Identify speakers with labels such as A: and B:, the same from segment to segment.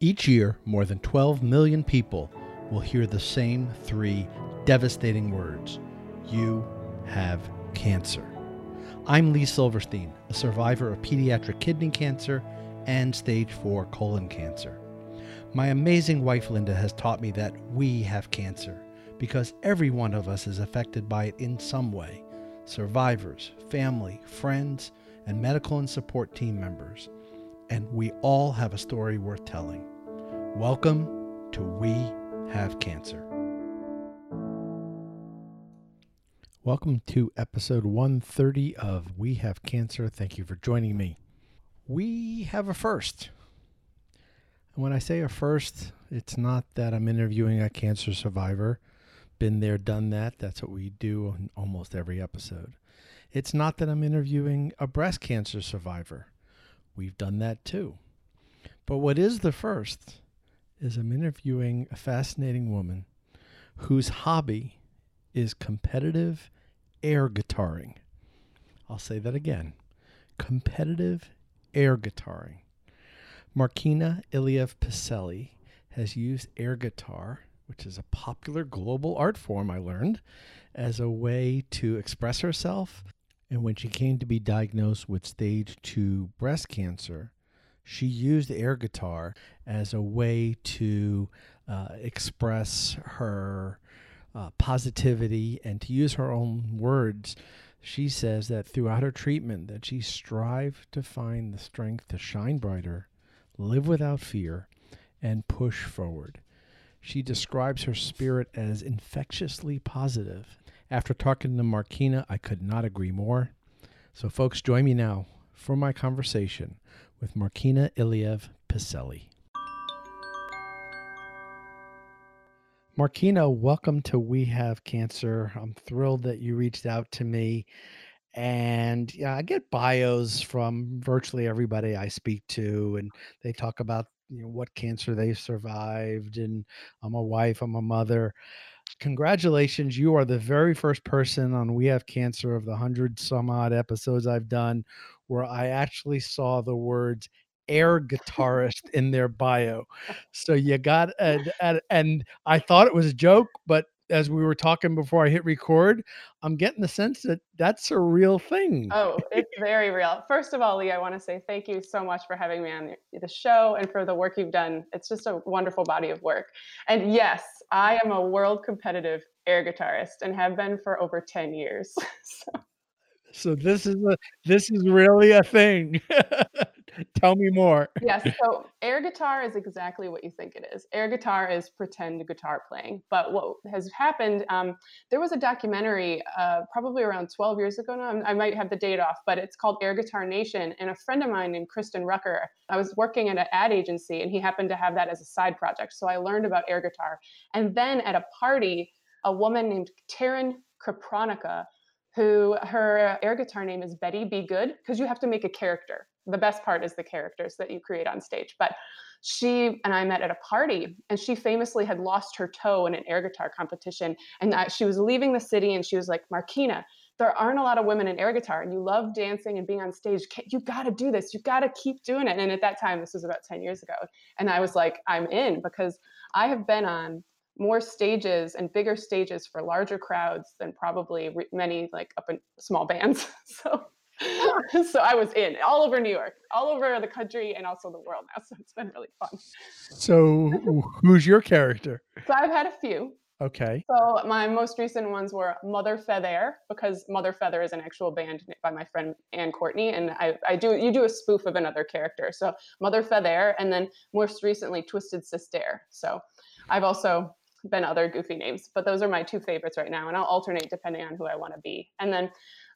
A: Each year, more than 12 million people will hear the same three devastating words You have cancer. I'm Lee Silverstein, a survivor of pediatric kidney cancer and stage 4 colon cancer. My amazing wife Linda has taught me that we have cancer because every one of us is affected by it in some way survivors, family, friends, and medical and support team members. And we all have a story worth telling. Welcome to We Have Cancer. Welcome to episode 130 of We Have Cancer. Thank you for joining me. We have a first. And when I say a first, it's not that I'm interviewing a cancer survivor. Been there, done that. That's what we do in almost every episode. It's not that I'm interviewing a breast cancer survivor. We've done that too. But what is the first is I'm interviewing a fascinating woman whose hobby is competitive air guitaring. I'll say that again competitive air guitaring. Markina Iliev Piselli has used air guitar, which is a popular global art form, I learned, as a way to express herself. And when she came to be diagnosed with stage two breast cancer, she used air guitar as a way to uh, express her uh, positivity and to use her own words she says that throughout her treatment that she strived to find the strength to shine brighter live without fear and push forward. She describes her spirit as infectiously positive after talking to markina i could not agree more so folks join me now for my conversation with markina iliev piselli Markina, welcome to We Have Cancer. I'm thrilled that you reached out to me. And yeah, I get bios from virtually everybody I speak to, and they talk about you know what cancer they survived. And I'm a wife, I'm a mother. Congratulations, you are the very first person on We Have Cancer of the hundred some odd episodes I've done where I actually saw the words air guitarist in their bio. So you got and, and I thought it was a joke, but as we were talking before I hit record, I'm getting the sense that that's a real thing.
B: Oh, it's very real. First of all, Lee, I want to say thank you so much for having me on the show and for the work you've done. It's just a wonderful body of work. And yes, I am a world competitive air guitarist and have been for over 10 years.
A: so. so this is a this is really a thing. Tell me more.
B: yes. So air guitar is exactly what you think it is. Air guitar is pretend guitar playing. But what has happened, um, there was a documentary uh, probably around 12 years ago now. I might have the date off, but it's called Air Guitar Nation. And a friend of mine named Kristen Rucker, I was working at an ad agency and he happened to have that as a side project. So I learned about air guitar. And then at a party, a woman named Taryn Kapronica who her air guitar name is Betty Be Good because you have to make a character the best part is the characters that you create on stage. But she and I met at a party, and she famously had lost her toe in an air guitar competition. And she was leaving the city, and she was like, Markina, there aren't a lot of women in air guitar, and you love dancing and being on stage. You got to do this. You got to keep doing it. And at that time, this was about 10 years ago. And I was like, I'm in because I have been on more stages and bigger stages for larger crowds than probably re- many like up in small bands. so so I was in all over New York, all over the country, and also the world now. So it's been really fun.
A: So, who's your character?
B: So I've had a few.
A: Okay.
B: So my most recent ones were Mother Feather, because Mother Feather is an actual band by my friend Ann Courtney, and I, I do you do a spoof of another character. So Mother Feather, and then most recently Twisted Sister. So I've also been other goofy names, but those are my two favorites right now, and I'll alternate depending on who I want to be. And then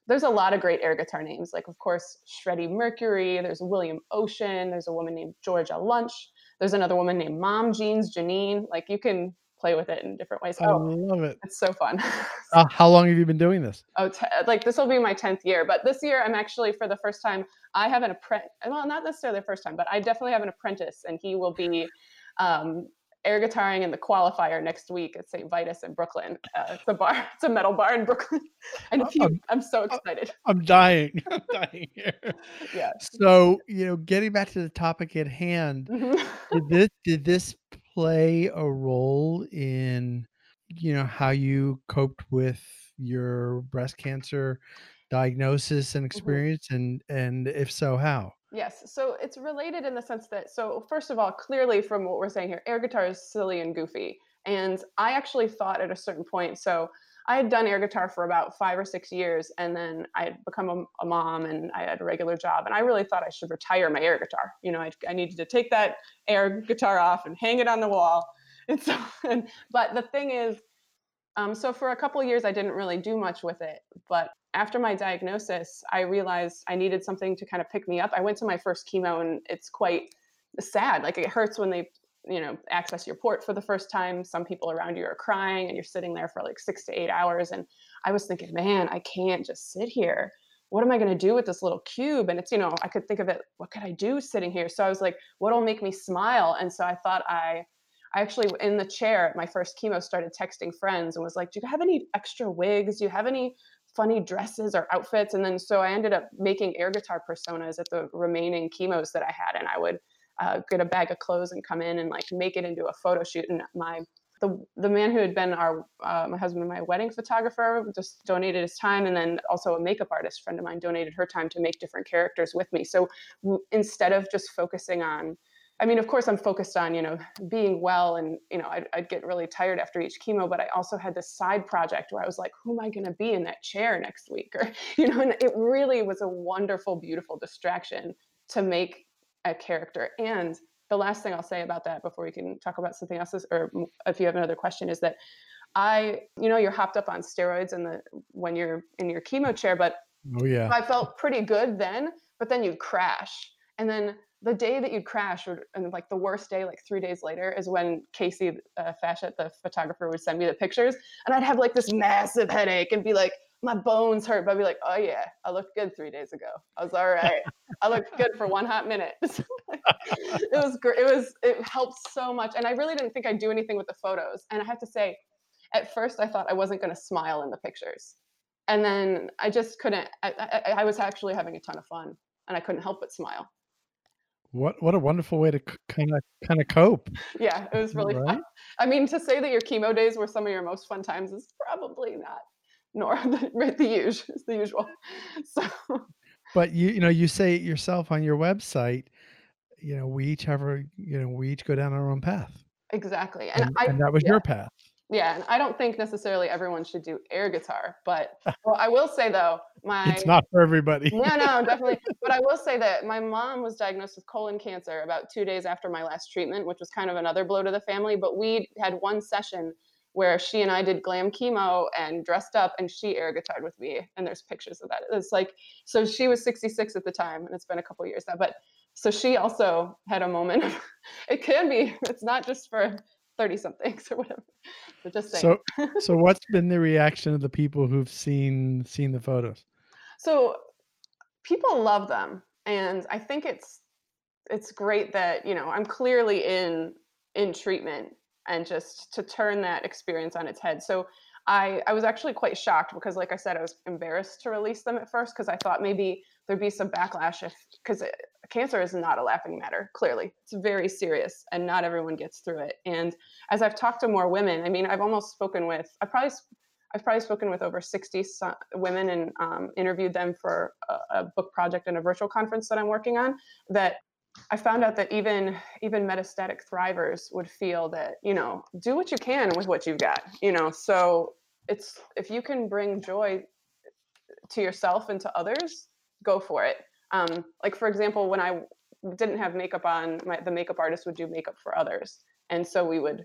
B: there's a lot of great air guitar names. Like, of course, Shreddy Mercury, there's William Ocean, there's a woman named Georgia Lunch, there's another woman named Mom Jeans Janine. Like, you can play with it in different ways.
A: Oh, I love it.
B: It's so fun.
A: uh, how long have you been doing this?
B: Oh, t- like this will be my 10th year, but this year I'm actually for the first time, I have an apprentice, well, not necessarily the first time, but I definitely have an apprentice and he will be um, air guitaring in the qualifier next week at St. Vitus in Brooklyn. Uh, it's a bar, it's a metal bar in Brooklyn. And if you,
A: I'm-
B: I'm so excited.
A: I'm dying. I'm dying here.
B: Yeah.
A: So, you know, getting back to the topic at hand,
B: Mhm.
A: did this did this play a role in you know how you coped with your breast cancer diagnosis and experience and and if so how
B: Yes, so it's related in the sense that, so first of all, clearly from what we're saying here, air guitar is silly and goofy. And I actually thought at a certain point, so I had done air guitar for about five or six years, and then I had become a, a mom and I had a regular job, and I really thought I should retire my air guitar. You know, I, I needed to take that air guitar off and hang it on the wall. And so, and, but the thing is, um, so for a couple years, I didn't really do much with it. But after my diagnosis, I realized I needed something to kind of pick me up. I went to my first chemo, and it's quite sad. Like it hurts when they, you know, access your port for the first time. Some people around you are crying, and you're sitting there for like six to eight hours. And I was thinking, man, I can't just sit here. What am I going to do with this little cube? And it's, you know, I could think of it. What could I do sitting here? So I was like, what'll make me smile? And so I thought I I actually, in the chair at my first chemo, started texting friends and was like, Do you have any extra wigs? Do you have any funny dresses or outfits? And then so I ended up making air guitar personas at the remaining chemos that I had. And I would uh, get a bag of clothes and come in and like make it into a photo shoot. And my the, the man who had been our uh, my husband and my wedding photographer just donated his time and then also a makeup artist friend of mine donated her time to make different characters with me so w- instead of just focusing on I mean, of course, I'm focused on you know being well, and you know I'd, I'd get really tired after each chemo. But I also had this side project where I was like, who am I going to be in that chair next week? Or you know, and it really was a wonderful, beautiful distraction to make a character. And the last thing I'll say about that before we can talk about something else, is, or if you have another question, is that I, you know, you're hopped up on steroids and the when you're in your chemo chair, but
A: oh yeah
B: I felt pretty good then, but then you'd crash. And then the day that you'd crash, or, and like the worst day, like three days later, is when Casey uh, Fashett, the photographer, would send me the pictures. And I'd have like this massive headache and be like, my bones hurt. But I'd be like, oh yeah, I looked good three days ago. I was all right. I looked good for one hot minute. it was great. It was, it helped so much. And I really didn't think I'd do anything with the photos. And I have to say, at first I thought I wasn't going to smile in the pictures and then I just couldn't. I, I, I, was actually having a ton of fun, and I couldn't help but smile.
A: What what a wonderful way to kind of kind of cope
B: Yeah, it was really
A: Right.
B: fun. I mean, to say that your chemo days were some of your most fun times is probably not, nor the, the usual. the usual. So
A: but you you know you say it yourself on your website you know we each have our you know we each go down our own path
B: exactly, and,
A: and,
B: I
A: and that was
B: yeah.
A: your path
B: yeah, and I don't think necessarily everyone should do air guitar, but well, I will say though, my
A: it's not for everybody
B: no, no, definitely. But I will say that my mom was diagnosed with colon cancer about two days after my last treatment, which was kind of another blow to the family. But we had one session where she and I did glam chemo and dressed up, and she air guitared with me. And there's pictures of that. It's like, so she was 66 at the time, and it's been a couple years now. But so she also had a moment. It can be. It's not just for 30 somethings or whatever. But just saying.
A: so so what's been the reaction of the people who've seen seen the photos
B: so people love them and i think it's it's great that you know i'm clearly in in treatment and just to turn that experience on its head so i i was actually quite shocked because like i said i was embarrassed to release them at first because i thought maybe there'd be some backlash if because cancer is not a laughing matter clearly it's very serious and not everyone gets through it and as i've talked to more women i mean i've almost spoken with i probably I've probably spoken with over 60 so- women and um, interviewed them for a, a book project and a virtual conference that I'm working on. That I found out that even even metastatic thrivers would feel that you know do what you can with what you've got. You know, so it's if you can bring joy to yourself and to others, go for it. Um, like for example, when I didn't have makeup on, my, the makeup artist would do makeup for others, and so we would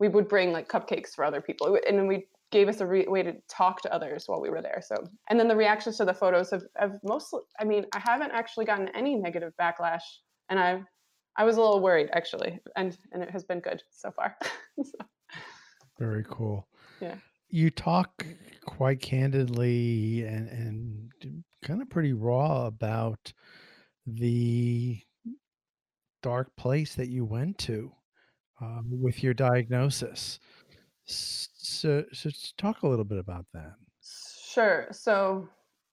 B: we would bring like cupcakes for other people, and then we gave us a re- way to talk to others while we were there. So, and then the reactions to the photos have, have mostly, I mean, I haven't actually gotten any negative backlash, and I, I was a little worried actually, and and it has been good so far. so,
A: very cool
B: Yeah.
A: you talk quite candidly and and kind of pretty raw about the dark place that you went to uh, with your diagnosis. So, so talk a little bit about that.
B: Sure. So,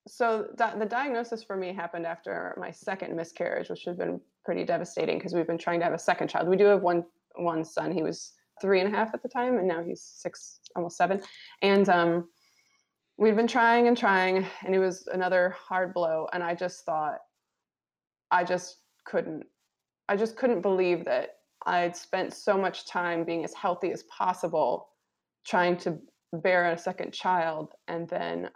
B: so that the diagnosis for me happened after my second miscarriage, which has been pretty devastating because we've been trying to have a second child. We do have one one son. He was three and a half at the time, and now he's six, almost seven. And um, we've been trying and trying, and it was another hard blow. And I just thought, I just couldn't, I just couldn't believe that I'd spent so much time being as healthy as possible, trying to bear a second child, and then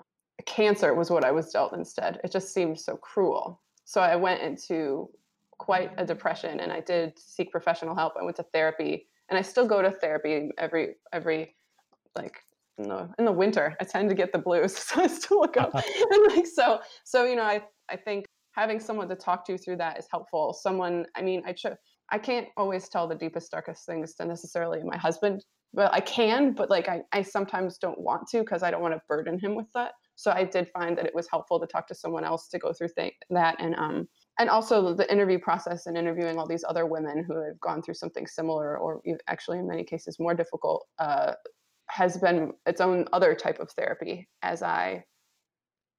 B: cancer was what I was dealt instead. It just seemed so cruel. So I went into quite a depression and I did seek professional help. I went to therapy and I still go to therapy every every like in the in the winter. I tend to get the blues, so I still look up. and like so so you know I I think having someone to talk to through that is helpful. Someone I mean I ch- I can't always tell the deepest darkest things to necessarily my husband, but I can. But like I I sometimes don't want to because I don't want to burden him with that. So I did find that it was helpful to talk to someone else to go through th- that and um and also the interview process and interviewing all these other women who have gone through something similar or actually in many cases more difficult uh, has been its own other type of therapy as i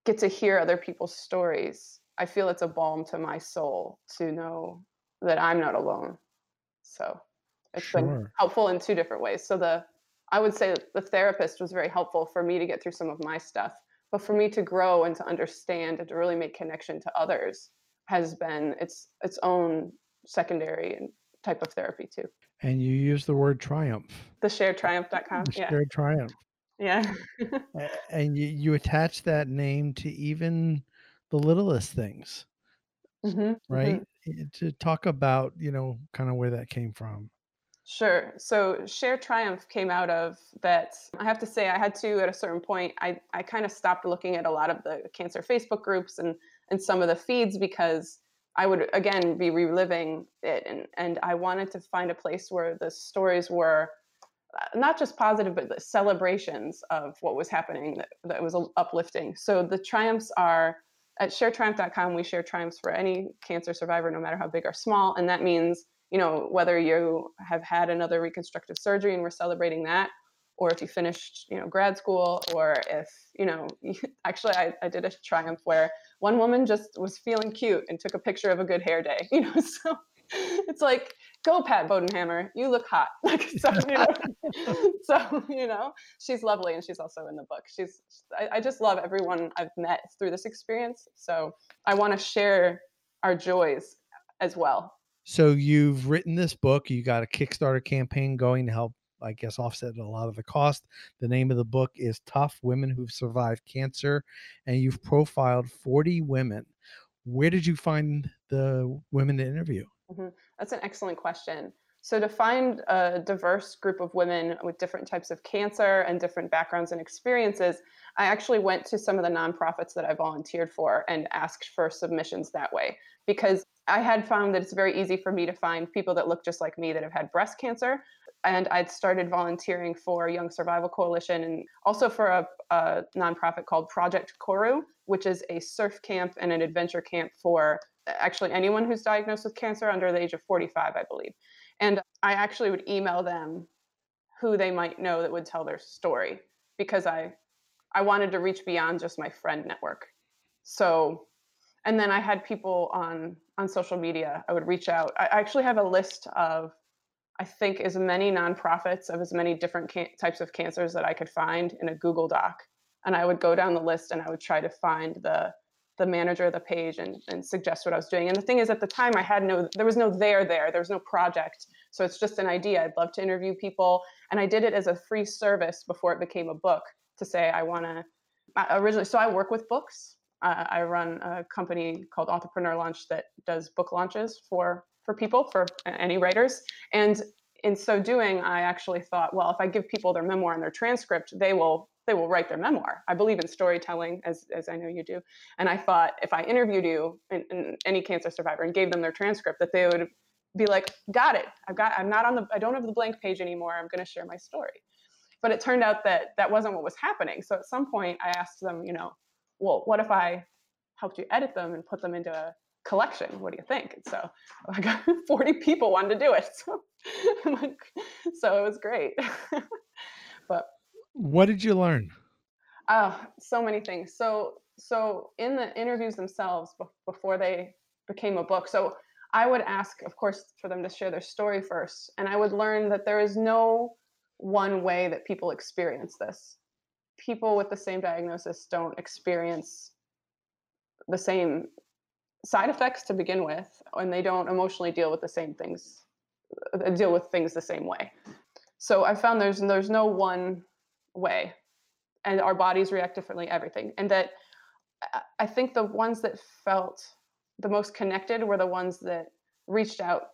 B: get to hear other people's stories i feel it's a balm to my soul to know that i'm not alone so it's sure. been helpful in two different ways so the i would say the therapist was very helpful for me to get through some of my stuff but for me to grow and to understand and to really make connection to others has been its its own secondary type of therapy too.
A: And you use the word triumph.
B: The sharetriumph.com.
A: The yeah. Shared triumph.
B: Yeah.
A: and you, you attach that name to even the littlest things. Mm-hmm, right? Mm-hmm. To talk about, you know, kind of where that came from.
B: Sure. So Share Triumph came out of that. I have to say, I had to at a certain point. I, I kind of stopped looking at a lot of the cancer Facebook groups and and some of the feeds because I would again be reliving it, and and I wanted to find a place where the stories were uh, not just positive but the celebrations of what was happening that, that was uplifting. So the triumphs are at sharetriumph.com. We share triumphs for any cancer survivor, no matter how big or small, and that means you know whether you have had another reconstructive surgery and we're celebrating that or if you finished you know grad school or if you know actually I, I did a triumph where one woman just was feeling cute and took a picture of a good hair day you know so it's like go pat bodenhammer you look hot. Like so you know so you know she's lovely and she's also in the book. She's I, I just love everyone i've met through this experience so i want to share our joys as well.
A: So you've written this book you got a kickstarter campaign going to help I guess, offset a lot of the cost. The name of the book is Tough Women Who've Survived Cancer, and you've profiled 40 women. Where did you find the women to interview?
B: Mm-hmm. That's an excellent question. So, to find a diverse group of women with different types of cancer and different backgrounds and experiences, I actually went to some of the nonprofits that I volunteered for and asked for submissions that way because I had found that it's very easy for me to find people that look just like me that have had breast cancer, and I'd started volunteering for Young Survival Coalition and also for a, a, nonprofit called Project Koru, which is a surf camp and an adventure camp for actually anyone who's diagnosed with cancer under the age of 45, I believe. And I actually would email them who they might know that would tell their story because I I wanted to reach beyond just my friend network. So and then I had people on on social media. I would reach out. I actually have a list of I think, as many nonprofits of as many different can- types of cancers that I could find in a Google Doc. And I would go down the list and I would try to find the the manager of the page and, and suggest what I was doing. And the thing is, at the time, I had no, there was no there there, there was no project. So it's just an idea. I'd love to interview people. And I did it as a free service before it became a book to say, I want to originally. So I work with books. Uh, I run a company called Entrepreneur Launch that does book launches for for people, for any writers. And in so doing, I actually thought, well, if I give people their memoir and their transcript, they will they will write their memoir. I believe in storytelling, as as I know you do. And I thought if I interviewed you, and, any cancer survivor, and gave them their transcript, that they would be like, got it. I've got. I'm not on the. I don't have the blank page anymore. I'm going to share my story. But it turned out that that wasn't what was happening. So at some point, I asked them, you know, well, what if I helped you edit them and put them into a collection. What do you think? And so I got 40 people wanted to do it. So, like, so it was great. but
A: what did you learn?
B: Oh, so many things. So, so in the interviews themselves before they became a book, so I would ask, of course, for them to share their story first, and I would learn that there is no one way that people experience this. People with the same diagnosis don't experience the same side effects to begin with, and they don't emotionally deal with the same things, uh, deal with things the same way. So I found there's there's no one way, and our bodies react differently. Everything, and that I think the ones that felt the most connected were the ones that reached out.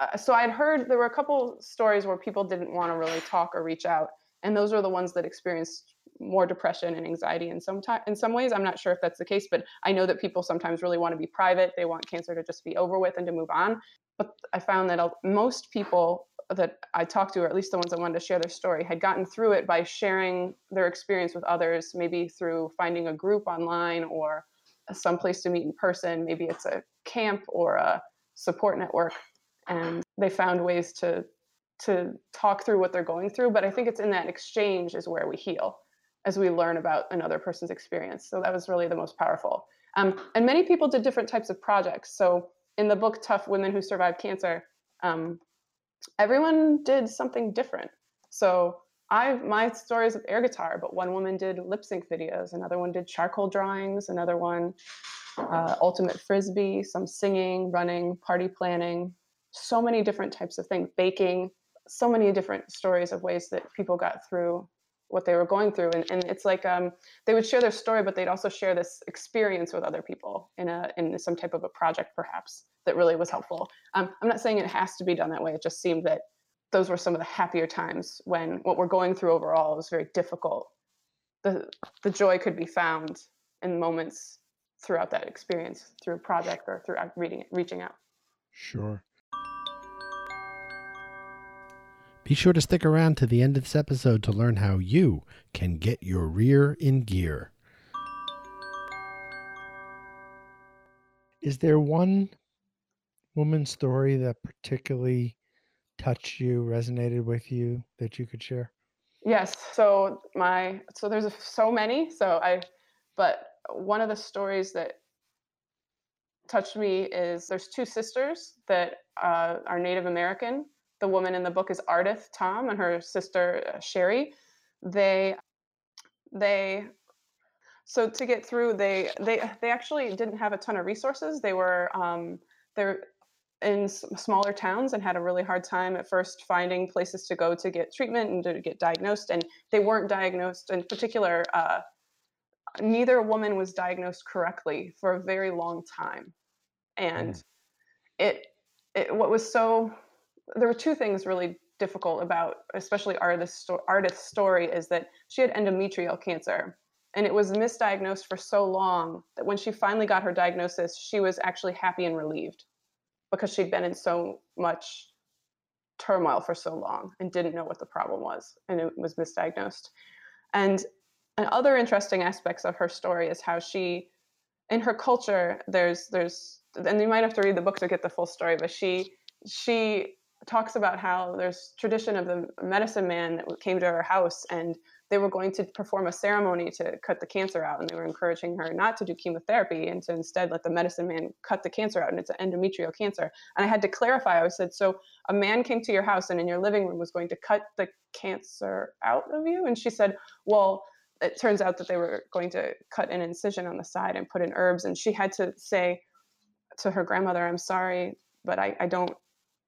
B: Uh, so I'd heard there were a couple stories where people didn't want to really talk or reach out, and those are the ones that experienced more depression and anxiety in some time in some ways. I'm not sure if that's the case but i know that people sometimes really want to be private. They want cancer to just be over with and to move on. But i found that most people that i talked to or at least the ones that wanted to share their story had gotten through it by sharing their experience with others maybe through finding a group online or some place to meet in person. Maybe it's a camp or a support network and they found ways to to talk through what they're going through but i think it's in that exchange is where we heal as we learn about another person's experience. So that was really the most powerful. Um, and many people did different types of projects. So in the book Tough Women Who Survived Cancer, um, everyone did something different. So I my stories of air guitar, but one woman did lip sync videos, another one did charcoal drawings, another one uh, ultimate frisbee, some singing, running, party planning, so many different types of things, baking, so many different stories of ways that people got through what they were going through. And, and it's like um, they would share their story but they'd also share this experience with other people in a in some type of a project perhaps that really was helpful. Um, i'm not saying it has to be done that way. It just seemed that those were some of the happier times when what we're going through overall was very difficult. The the joy could be found in moments throughout that experience through a project or through reading reaching out.
A: Sure Be sure to stick around to the end of this episode to learn how you can get your rear in gear. Is there one woman's story that particularly touched you, resonated with you that you could share?
B: Yes. So my so there's a, so many. So I, but one of the stories that touched me is there's two sisters that uh, are Native American the woman in the book is Ardith Tom and her sister uh, Sherry. They they so to get through they they they actually didn't have a ton of resources. They were um, they're in smaller towns and had a really hard time at first finding places to go to get treatment and to get diagnosed. And they weren't diagnosed. In particular, uh, neither woman was diagnosed correctly for a very long time, and mm. it, it what was so there were two things really difficult about especially Ardith's, Ardith's story is that she had endometrial cancer and it was misdiagnosed for so long that when she finally got her diagnosis she was actually happy and relieved because she'd been in so much turmoil for so long and didn't know what the problem was and it was misdiagnosed. And and other interesting aspects of her story is how she in her culture there's there's and you might have to read the book to get the full story but she she talks about how there's tradition of the medicine man that came to her house and they were going to perform a ceremony to cut the cancer out and they were encouraging her not to do chemotherapy and to instead let the medicine man cut the cancer out and it's an endometrial cancer. And i had to clarify i said so a man came to your house and in your living room was going to cut the cancer out of you? And she said well it turns out that they were going to cut an incision on the side and put in herbs. And she had to say to her grandmother i'm sorry but I, I don't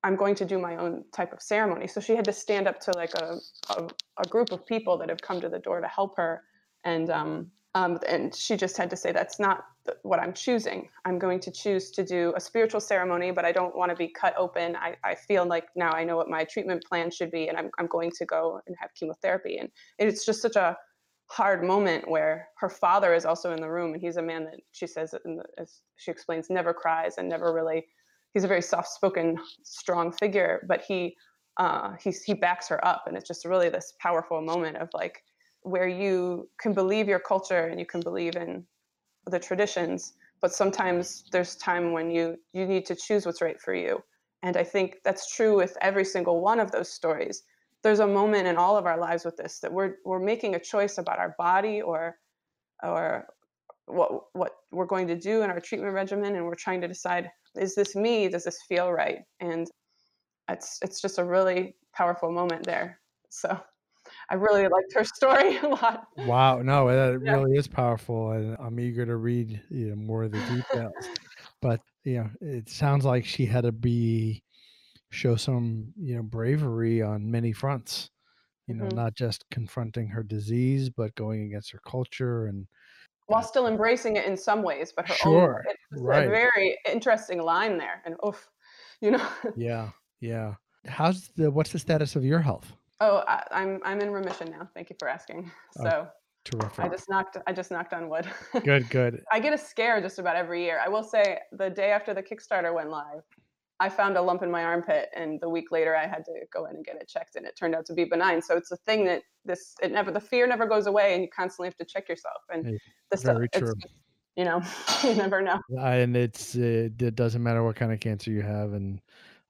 B: I'm going to do my own type of ceremony. So she had to stand up to like a, a, a group of people that have come to the door to help her. And, um, um, and she just had to say, that's not what I'm choosing. I'm going to choose to do a spiritual ceremony, but I don't want to be cut open. I, I feel like now I know what my treatment plan should be, and I'm, I'm going to go and have chemotherapy. And it's just such a hard moment where her father is also in the room, and he's a man that she says, the, as she explains, never cries and never really he's a very soft-spoken, strong figure, but he uh, he backs her up, and it's just really this powerful moment of like where you can believe your culture and you can believe in the traditions, but sometimes there's time when you you need to choose what's right for you. And i think that's true with every single one of those stories. There's a moment in all of our lives with this that we're we're making a choice about our body or or what what we're going to do in our treatment regimen and we're trying to decide is this me does this feel right and it's it's just a really powerful moment there so I really liked her story a lot.
A: Wow, no, that yeah. really is powerful, and I'm eager to read you know, more of the details. but you know, it sounds like she had to be show some you know bravery on many fronts. You know, mm-hmm. not just confronting her disease, but going against her culture and
B: while still embracing it in some ways, but her sure, own. It's right. a very interesting line there, and oof, you know.
A: yeah, yeah. How's the what's the status of your health?
B: Oh, I, am I'm, I'm in remission now. Thank you for asking. Oh, so. Oh, terrific. I just knocked I just knocked on wood.
A: good, good.
B: I get a scare just about every year. I will say the day after the Kickstarter went live, I found a lump in my armpit and the week later I had to go in and get it checked and it turned out to be benign. So it's a thing that this it never the fear never goes away and you constantly have to check yourself. And hey,
A: the very true.
B: you know, you never know.
A: And it's uh, it doesn't matter what kind of cancer you have and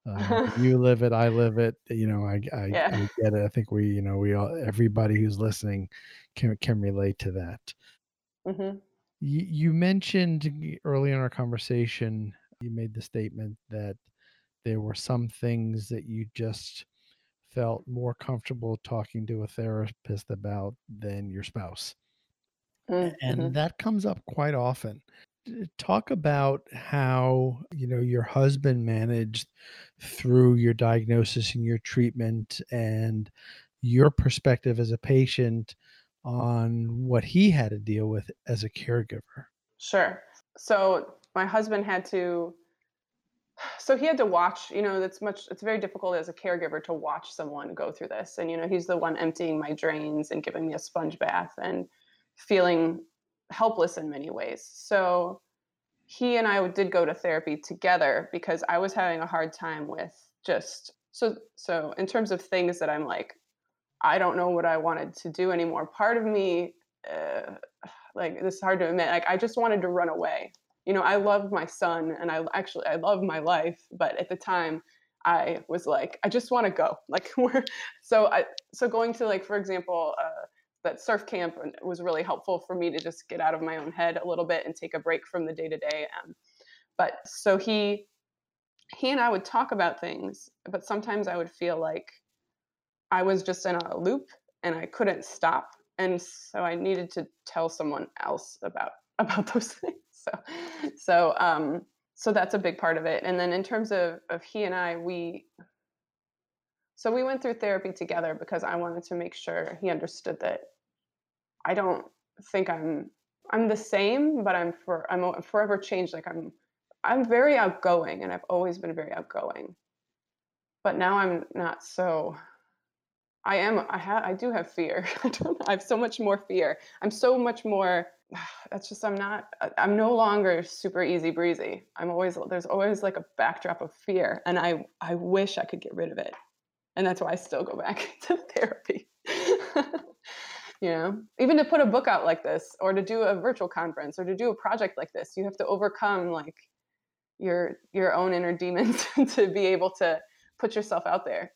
A: uh, you live it, I live it. You know, I I, yeah. I, get it. I think we, you know, we all everybody who's listening can can relate to that. Mm-hmm. You, you mentioned early in our conversation, you made the statement that there were some things that you just felt more comfortable talking to a therapist about than your spouse. Mm-hmm. And that comes up quite often talk about how you know your husband managed through your diagnosis and your treatment and your perspective as a patient on what he had to deal with as a caregiver
B: sure so my husband had to so he had to watch you know that's much it's very difficult as a caregiver to watch someone go through this and you know he's the one emptying my drains and giving me a sponge bath and feeling helpless in many ways. So he and I did go to therapy together because I was having a hard time with just so so in terms of things that I'm like I don't know what I wanted to do anymore. Part of me uh, like this is hard to admit like I just wanted to run away. You know, I love my son and I actually I love my life, but at the time I was like I just want to go. Like we're so I so going to like for example uh, that surf camp was really helpful for me to just get out of my own head a little bit and take a break from the day to day. But so he he and I would talk about things, but sometimes I would feel like I was just in a loop and I couldn't stop. And so I needed to tell someone else about about those things. So so um so that's a big part of it. And then in terms of of he and I, we so we went through therapy together because I wanted to make sure he understood that I don't think I'm I'm the same, but I'm for I'm forever changed. Like I'm I'm very outgoing, and I've always been very outgoing. But now I'm not so. I am. I have. I do have fear. I. I have so much more fear. I'm so much more. That's just. I'm not. I'm no longer super easy breezy. I'm always. There's always like a backdrop of fear, and I. I wish I could get rid of it, and that's why I still go back to therapy you know even to put a book out like this or to do a virtual conference or to do a project like this you have to overcome like your your own inner demons to be able to put yourself out there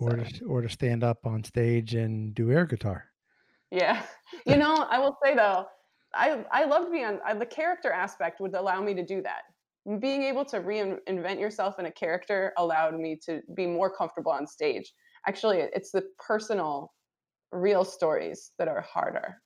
A: or so. to, or to stand up on stage and do air guitar
B: yeah you know i will say though i i love being on I, the character aspect would allow me to do that being able to reinvent yourself in a character allowed me to be more comfortable on stage actually it's the personal real stories that are harder.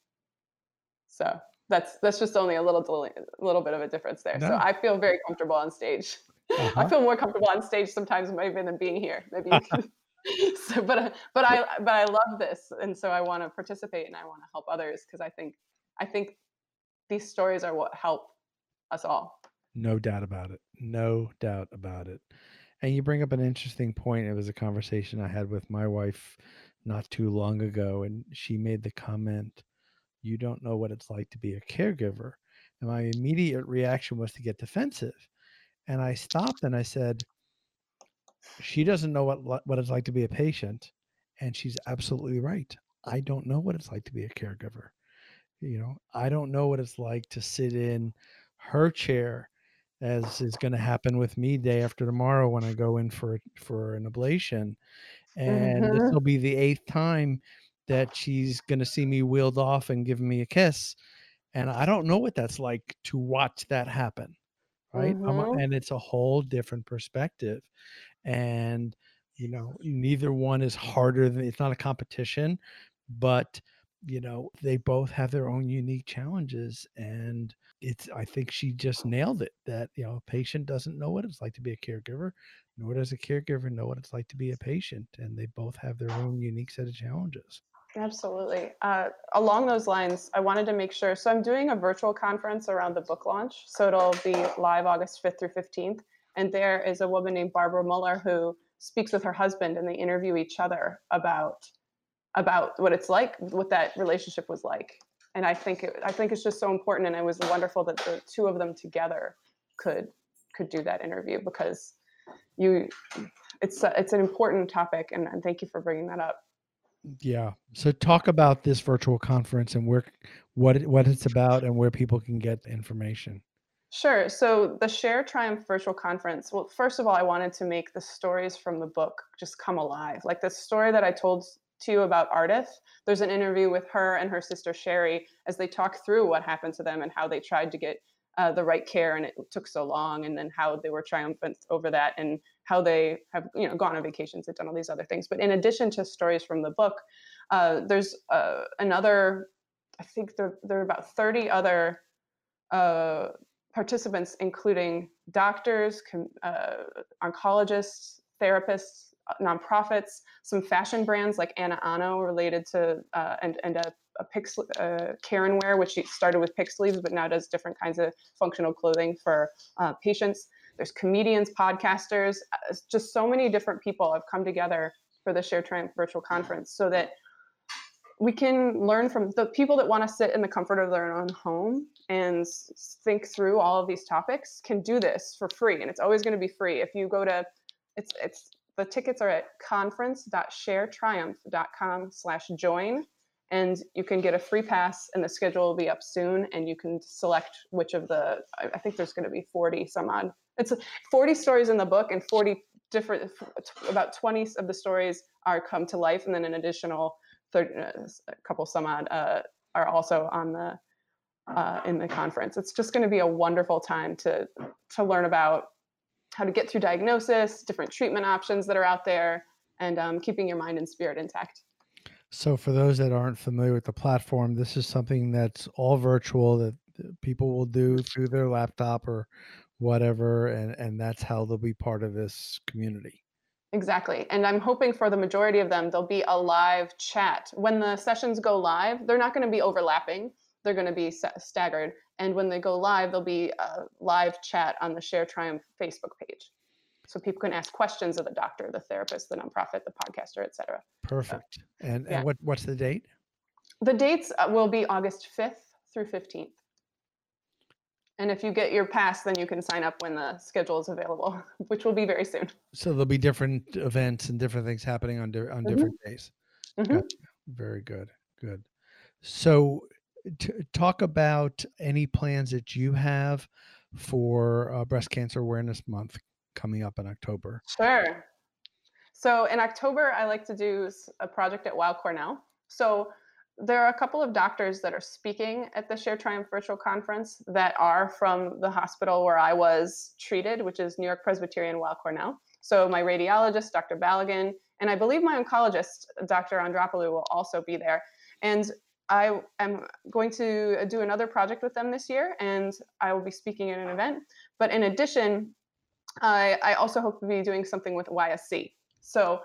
B: So that's that's just only a little a little bit of a difference there. No. So I feel very comfortable on stage. Uh-huh. I feel more comfortable on stage sometimes maybe than being here. Maybe you can. so, but but I but I love this, and so I want to participate and I want to help others because I think I think these stories are what help us all.
A: No doubt about it. No doubt about it. And you bring up an interesting point. It was a conversation I had with my wife not too long ago, and she made the comment, You don't know what it's like to be a caregiver. And my immediate reaction was to get defensive. And I stopped and I said, She doesn't know what, what it's like to be a patient. And she's absolutely right. I don't know what it's like to be a caregiver. You know, I don't know what it's like to sit in her chair, as is going to happen with me day after tomorrow when I go in for for an ablation, and this
B: Mhm.
A: will be the eighth time that she's going to see me wheeled off and give me a kiss, and I don't know what that's like to watch that happen, right?
B: Mhm.
A: and it's a whole different perspective, and you know neither one is harder than it's not a competition, but you know they both have their own unique challenges and it's i think she just nailed it that you know a patient doesn't know what it's like to be a caregiver nor does a caregiver know what it's like to be a patient and they both have their own unique set of challenges
B: Absolutely. Uh, along those lines, I wanted to make sure. So I'm doing a virtual conference around the book launch. So it'll be live August 5th through 15th. And there is a woman named Barbara Muller who speaks with her husband, and they interview each other about about what it's like, what that relationship was like. And I think it, I think it's just so important, and it was wonderful that the two of them together could could do that interview because you it's a, it's an important topic, and, and thank you for bringing that up.
A: yeah so talk about this virtual conference and where what it, what it's about and where people can get information
B: Sure. So the Share Triumph virtual conference. Well, first of all, I wanted to make the stories from the book just come alive. Like the story that I told to you about Ardith, there's an interview with her and her sister Sherry as they talk through what happened to them and how they tried to get uh, the right care and it took so long, and then how they were triumphant over that and how they have you know gone on vacations and done all these other things. But in addition to stories from the book, uh, there's uh, another. I think there there are about 30 other uh, participants, including doctors, uh, oncologists, therapists, nonprofits, some fashion brands like AnaOno related to, uh, and, and a, a Pix, uh, Care+Wear, which started with PICC Sleeves, but now does different kinds of functional clothing for uh, patients. There's comedians, podcasters, uh, just so many different people have come together for the Share Triumph virtual conference so that we can learn from the people that want to sit in the comfort of their own home and think through all of these topics can do this for free and it's always going to be free if you go to it's it's the tickets are at conference.sharetriumph.com slash join and you can get a free pass and the schedule will be up soon and you can select which of the i think there's going to be 40 some odd it's 40 stories in the book and 40 different about 20 of the stories are come to life and then an additional 30, uh, a couple some odd uh, are also on the uh, in the conference. It's just going to be a wonderful time to to learn about how to get through diagnosis, different treatment options that are out there, and um, keeping your mind and spirit intact.
A: So, for those that aren't familiar with the platform, this is something that's all virtual that people will do through their laptop or whatever, and and that's how they'll be part of this community.
B: Exactly. And I'm hoping for the majority of them, there'll be a live chat. When the sessions go live, they're not going to be overlapping, they're going to be staggered. And when they go live, there'll be a live chat on the Share Triumph Facebook page. So people can ask questions of the doctor, the therapist, the nonprofit, the podcaster, et cetera.
A: Perfect.
B: So,
A: and,
B: yeah.
A: and what, what's the date?
B: The dates uh, will be August 5th through 15th. And if you get your pass, then you can sign up when the schedule is available, which will be very soon.
A: So there'll be different events and different things happening on di- on
B: Mhm.
A: different days.
B: Mhm.
A: Gotcha. Very good. Good. So t- talk about any plans that you have for uh, Breast Cancer Awareness Month coming up in October.
B: Sure. So in October, I like to do a project at Weill Cornell. So there are a couple of doctors that are speaking at the Share Triumph virtual conference that are from the hospital where I was treated, which is New York Presbyterian Weill Cornell. So my radiologist, Dr. Balogun, and I believe my oncologist, Dr. Andropoulou, will also be there. And I am going to do another project with them this year, and I will be speaking at an event. But in addition, I, I also hope to be doing something with YSC. So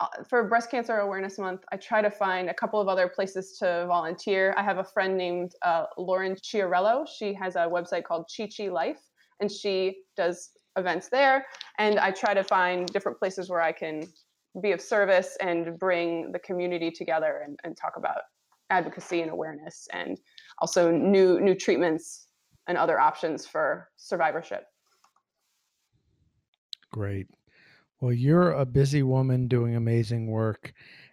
B: uh, for Breast Cancer Awareness Month, I try to find a couple of other places to volunteer. I have a friend named uh, Lauren Chiarello. She has a website called Chi Chi Life, and she does events there. And I try to find different places where I can be of service and bring the community together and, and talk about advocacy and awareness and also new new treatments and other options for survivorship.
A: Great. Well, you're a busy woman doing amazing work,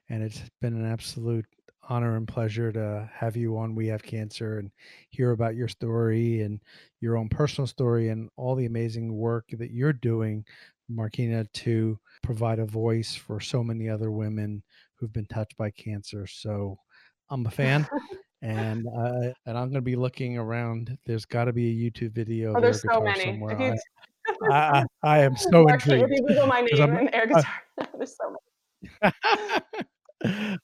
A: and it's been an absolute honor and pleasure to have you on We Have Cancer and hear about your story and your own personal story and all the amazing work that you're doing, Markina, to provide a voice for so many other women who've been touched by cancer. So I'm a fan. and uh, and I'm going to be looking around. There's got to be a YouTube video.
B: Oh, there's so many. Somewhere.
A: You, I, I, I, am so intrigued.
B: If you Google my name and air guitar, uh, there's so many.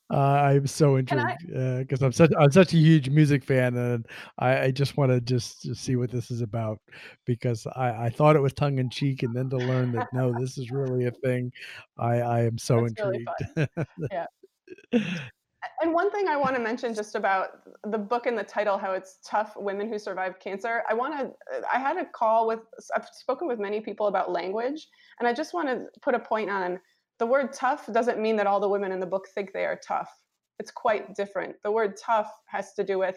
A: uh, I'm so intrigued because I'm such I'm such a huge music fan, and I, I just want to just, just see what this is about because I, I thought it was tongue in cheek, and then to learn that no, this is really a thing, I I am so
B: That's
A: intrigued.
B: Really yeah. And one thing I want to mention just about the book and the title, how it's tough women who survived cancer. I want to, I had a call with, I've spoken with many people about language, and I just want to put a point on the word tough doesn't mean that all the women in the book think they are tough. It's quite different. The word tough has to do with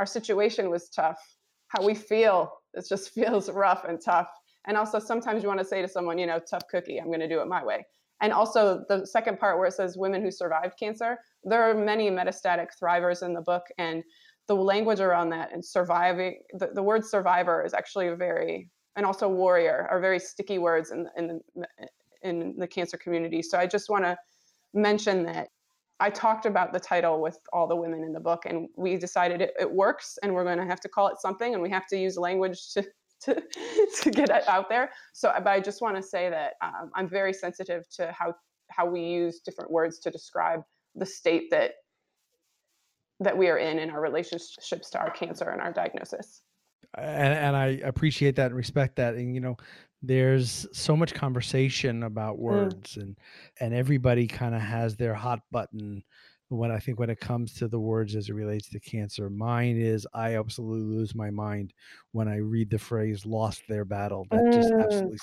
B: our situation was tough, how we feel. It just feels rough and tough. And also, sometimes you want to say to someone, you know, tough cookie, I'm going to do it my way. And also, the second part where it says women who survived cancer, there are many metastatic thrivers in the book. And the language around that and surviving, the, the word survivor is actually very, and also warrior are very sticky words in, in the, in the cancer community. So I just want to mention that I talked about the title with all the women in the book, and we decided it, it works, and we're going to have to call it something, and we have to use language to to, to get it out there. So, but I just want to say that um, I'm very sensitive to how how we use different words to describe the state that that we are in in our relationships to our cancer and our diagnosis.
A: And, and I appreciate that and respect that. And you know, there's so much conversation about mm. words mm. and and everybody kind of has their hot button when I think when it comes to the words as it relates to cancer. Mine is I absolutely lose my mind when I read the phrase lost their battle. That just mm. absolutely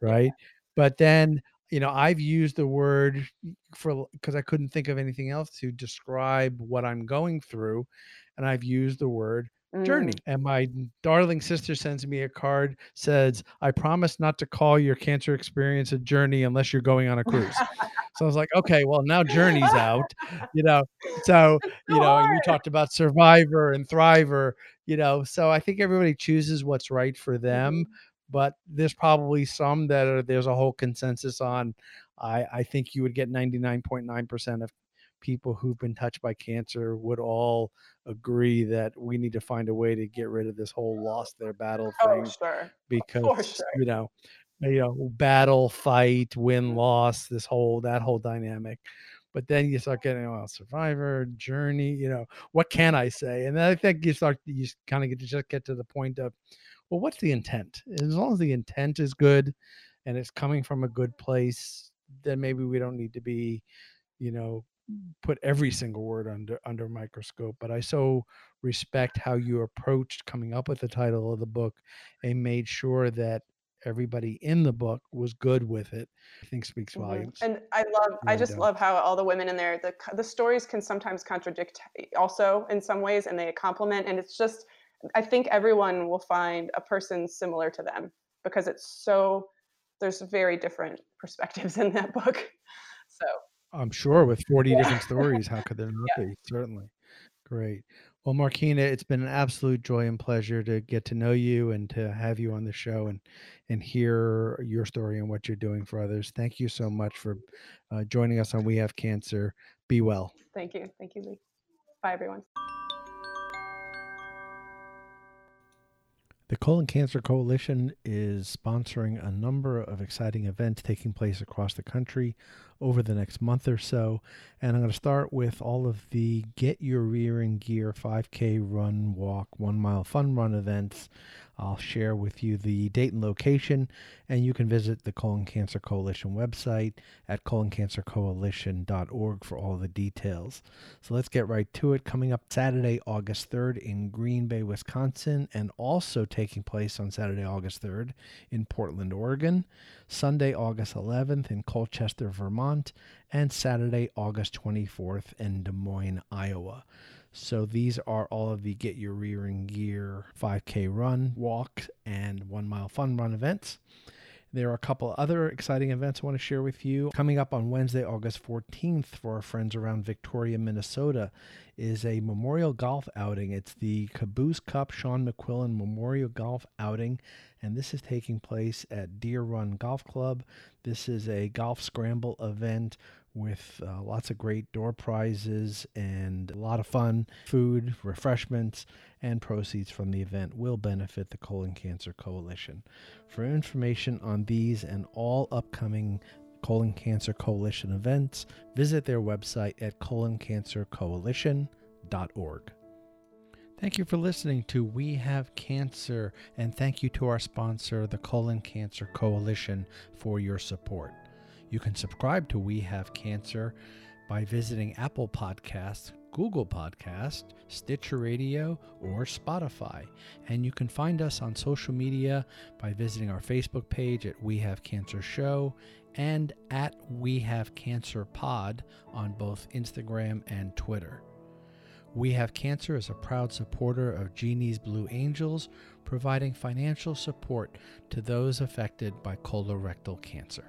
A: right? But then you know i've used the word for because i couldn't think of anything else to describe what i'm going through and i've used the word journey. Mm. And my darling sister sends me a card says, "I promise not to call your cancer experience a journey unless you're going on a cruise." so I was like, "Okay, well now journey's out." You know. So, you know, you talked about survivor and thriver, you know. So I think everybody chooses what's right for them, mm-hmm. but there's probably some that are there's a whole consensus on I I think you would get 99.9% of people who've been touched by cancer would all agree that we need to find a way to get rid of this whole lost their battle
B: oh,
A: thing.
B: Oh, sure.
A: Because
B: sure.
A: you know, you know, battle, fight, win, loss, this whole that whole dynamic. But then you start getting well, survivor, journey, you know, what can I say? And then I think you start you kind of get to just get to the point of, well, what's the intent? As long as the intent is good and it's coming from a good place, then maybe we don't need to be, you know, put every single word under under microscope but i so respect how you approached coming up with the title of the book and made sure that everybody in the book was good with it. I think speaks mm-hmm. volumes.
B: and i love i just love how all the women in there the the stories can sometimes contradict also in some ways and they complement and it's just i think everyone will find a person similar to them because it's so there's very different perspectives in that book
A: I'm sure with 40 yeah. different stories, how could there not yeah. be? Certainly. Great. Well, Markina, it's been an absolute joy and pleasure to get to know you and to have you on the show and and hear your story and what you're doing for others. Thank you so much for uh, joining us on We Have Cancer. Be well.
B: Thank you. Thank you, Lee. Bye, everyone.
A: The Colon Cancer Coalition is sponsoring a number of exciting events taking place across the country over the next month or so. And I'm going to start with all of the Get Your Rear in Gear 5K run, walk, one mile fun run events. I'll share with you the date and location, and you can visit the Colon Cancer Coalition website at coloncancercoalition.org for all the details. So let's get right to it. Coming up Saturday, August 3rd in Green Bay, Wisconsin, and also taking place on Saturday, August 3rd in Portland, Oregon, Sunday, August 11th in Colchester, Vermont, and Saturday, August 24th in Des Moines, Iowa. So these are all of the Get Your Rear in Gear 5K run, walk, and one mile fun run events. There are a couple other exciting events I want to share with you. Coming up on Wednesday, August 14th, for our friends around Victoria, Minnesota, is a memorial golf outing. It's the Caboose Cup Sean McQuillan Memorial Golf Outing, and this is taking place at Deer Run Golf Club. This is a golf scramble event with uh, lots of great door prizes and a lot of fun, food, refreshments, and proceeds from the event will benefit the Colon Cancer Coalition. For information on these and all upcoming Colon Cancer Coalition events, visit their website at coloncancercoalition.org. Thank you for listening to We Have Cancer, and thank you to our sponsor, the Colon Cancer Coalition, for your support. You can subscribe to We Have Cancer by visiting Apple Podcasts, Google Podcast, Stitcher Radio, or Spotify. And you can find us on social media by visiting our Facebook page at We Have Cancer Show and at We Have Cancer Pod on both Instagram and Twitter. We Have Cancer is a proud supporter of Genie's Blue Angels, providing financial support to those affected by colorectal cancer.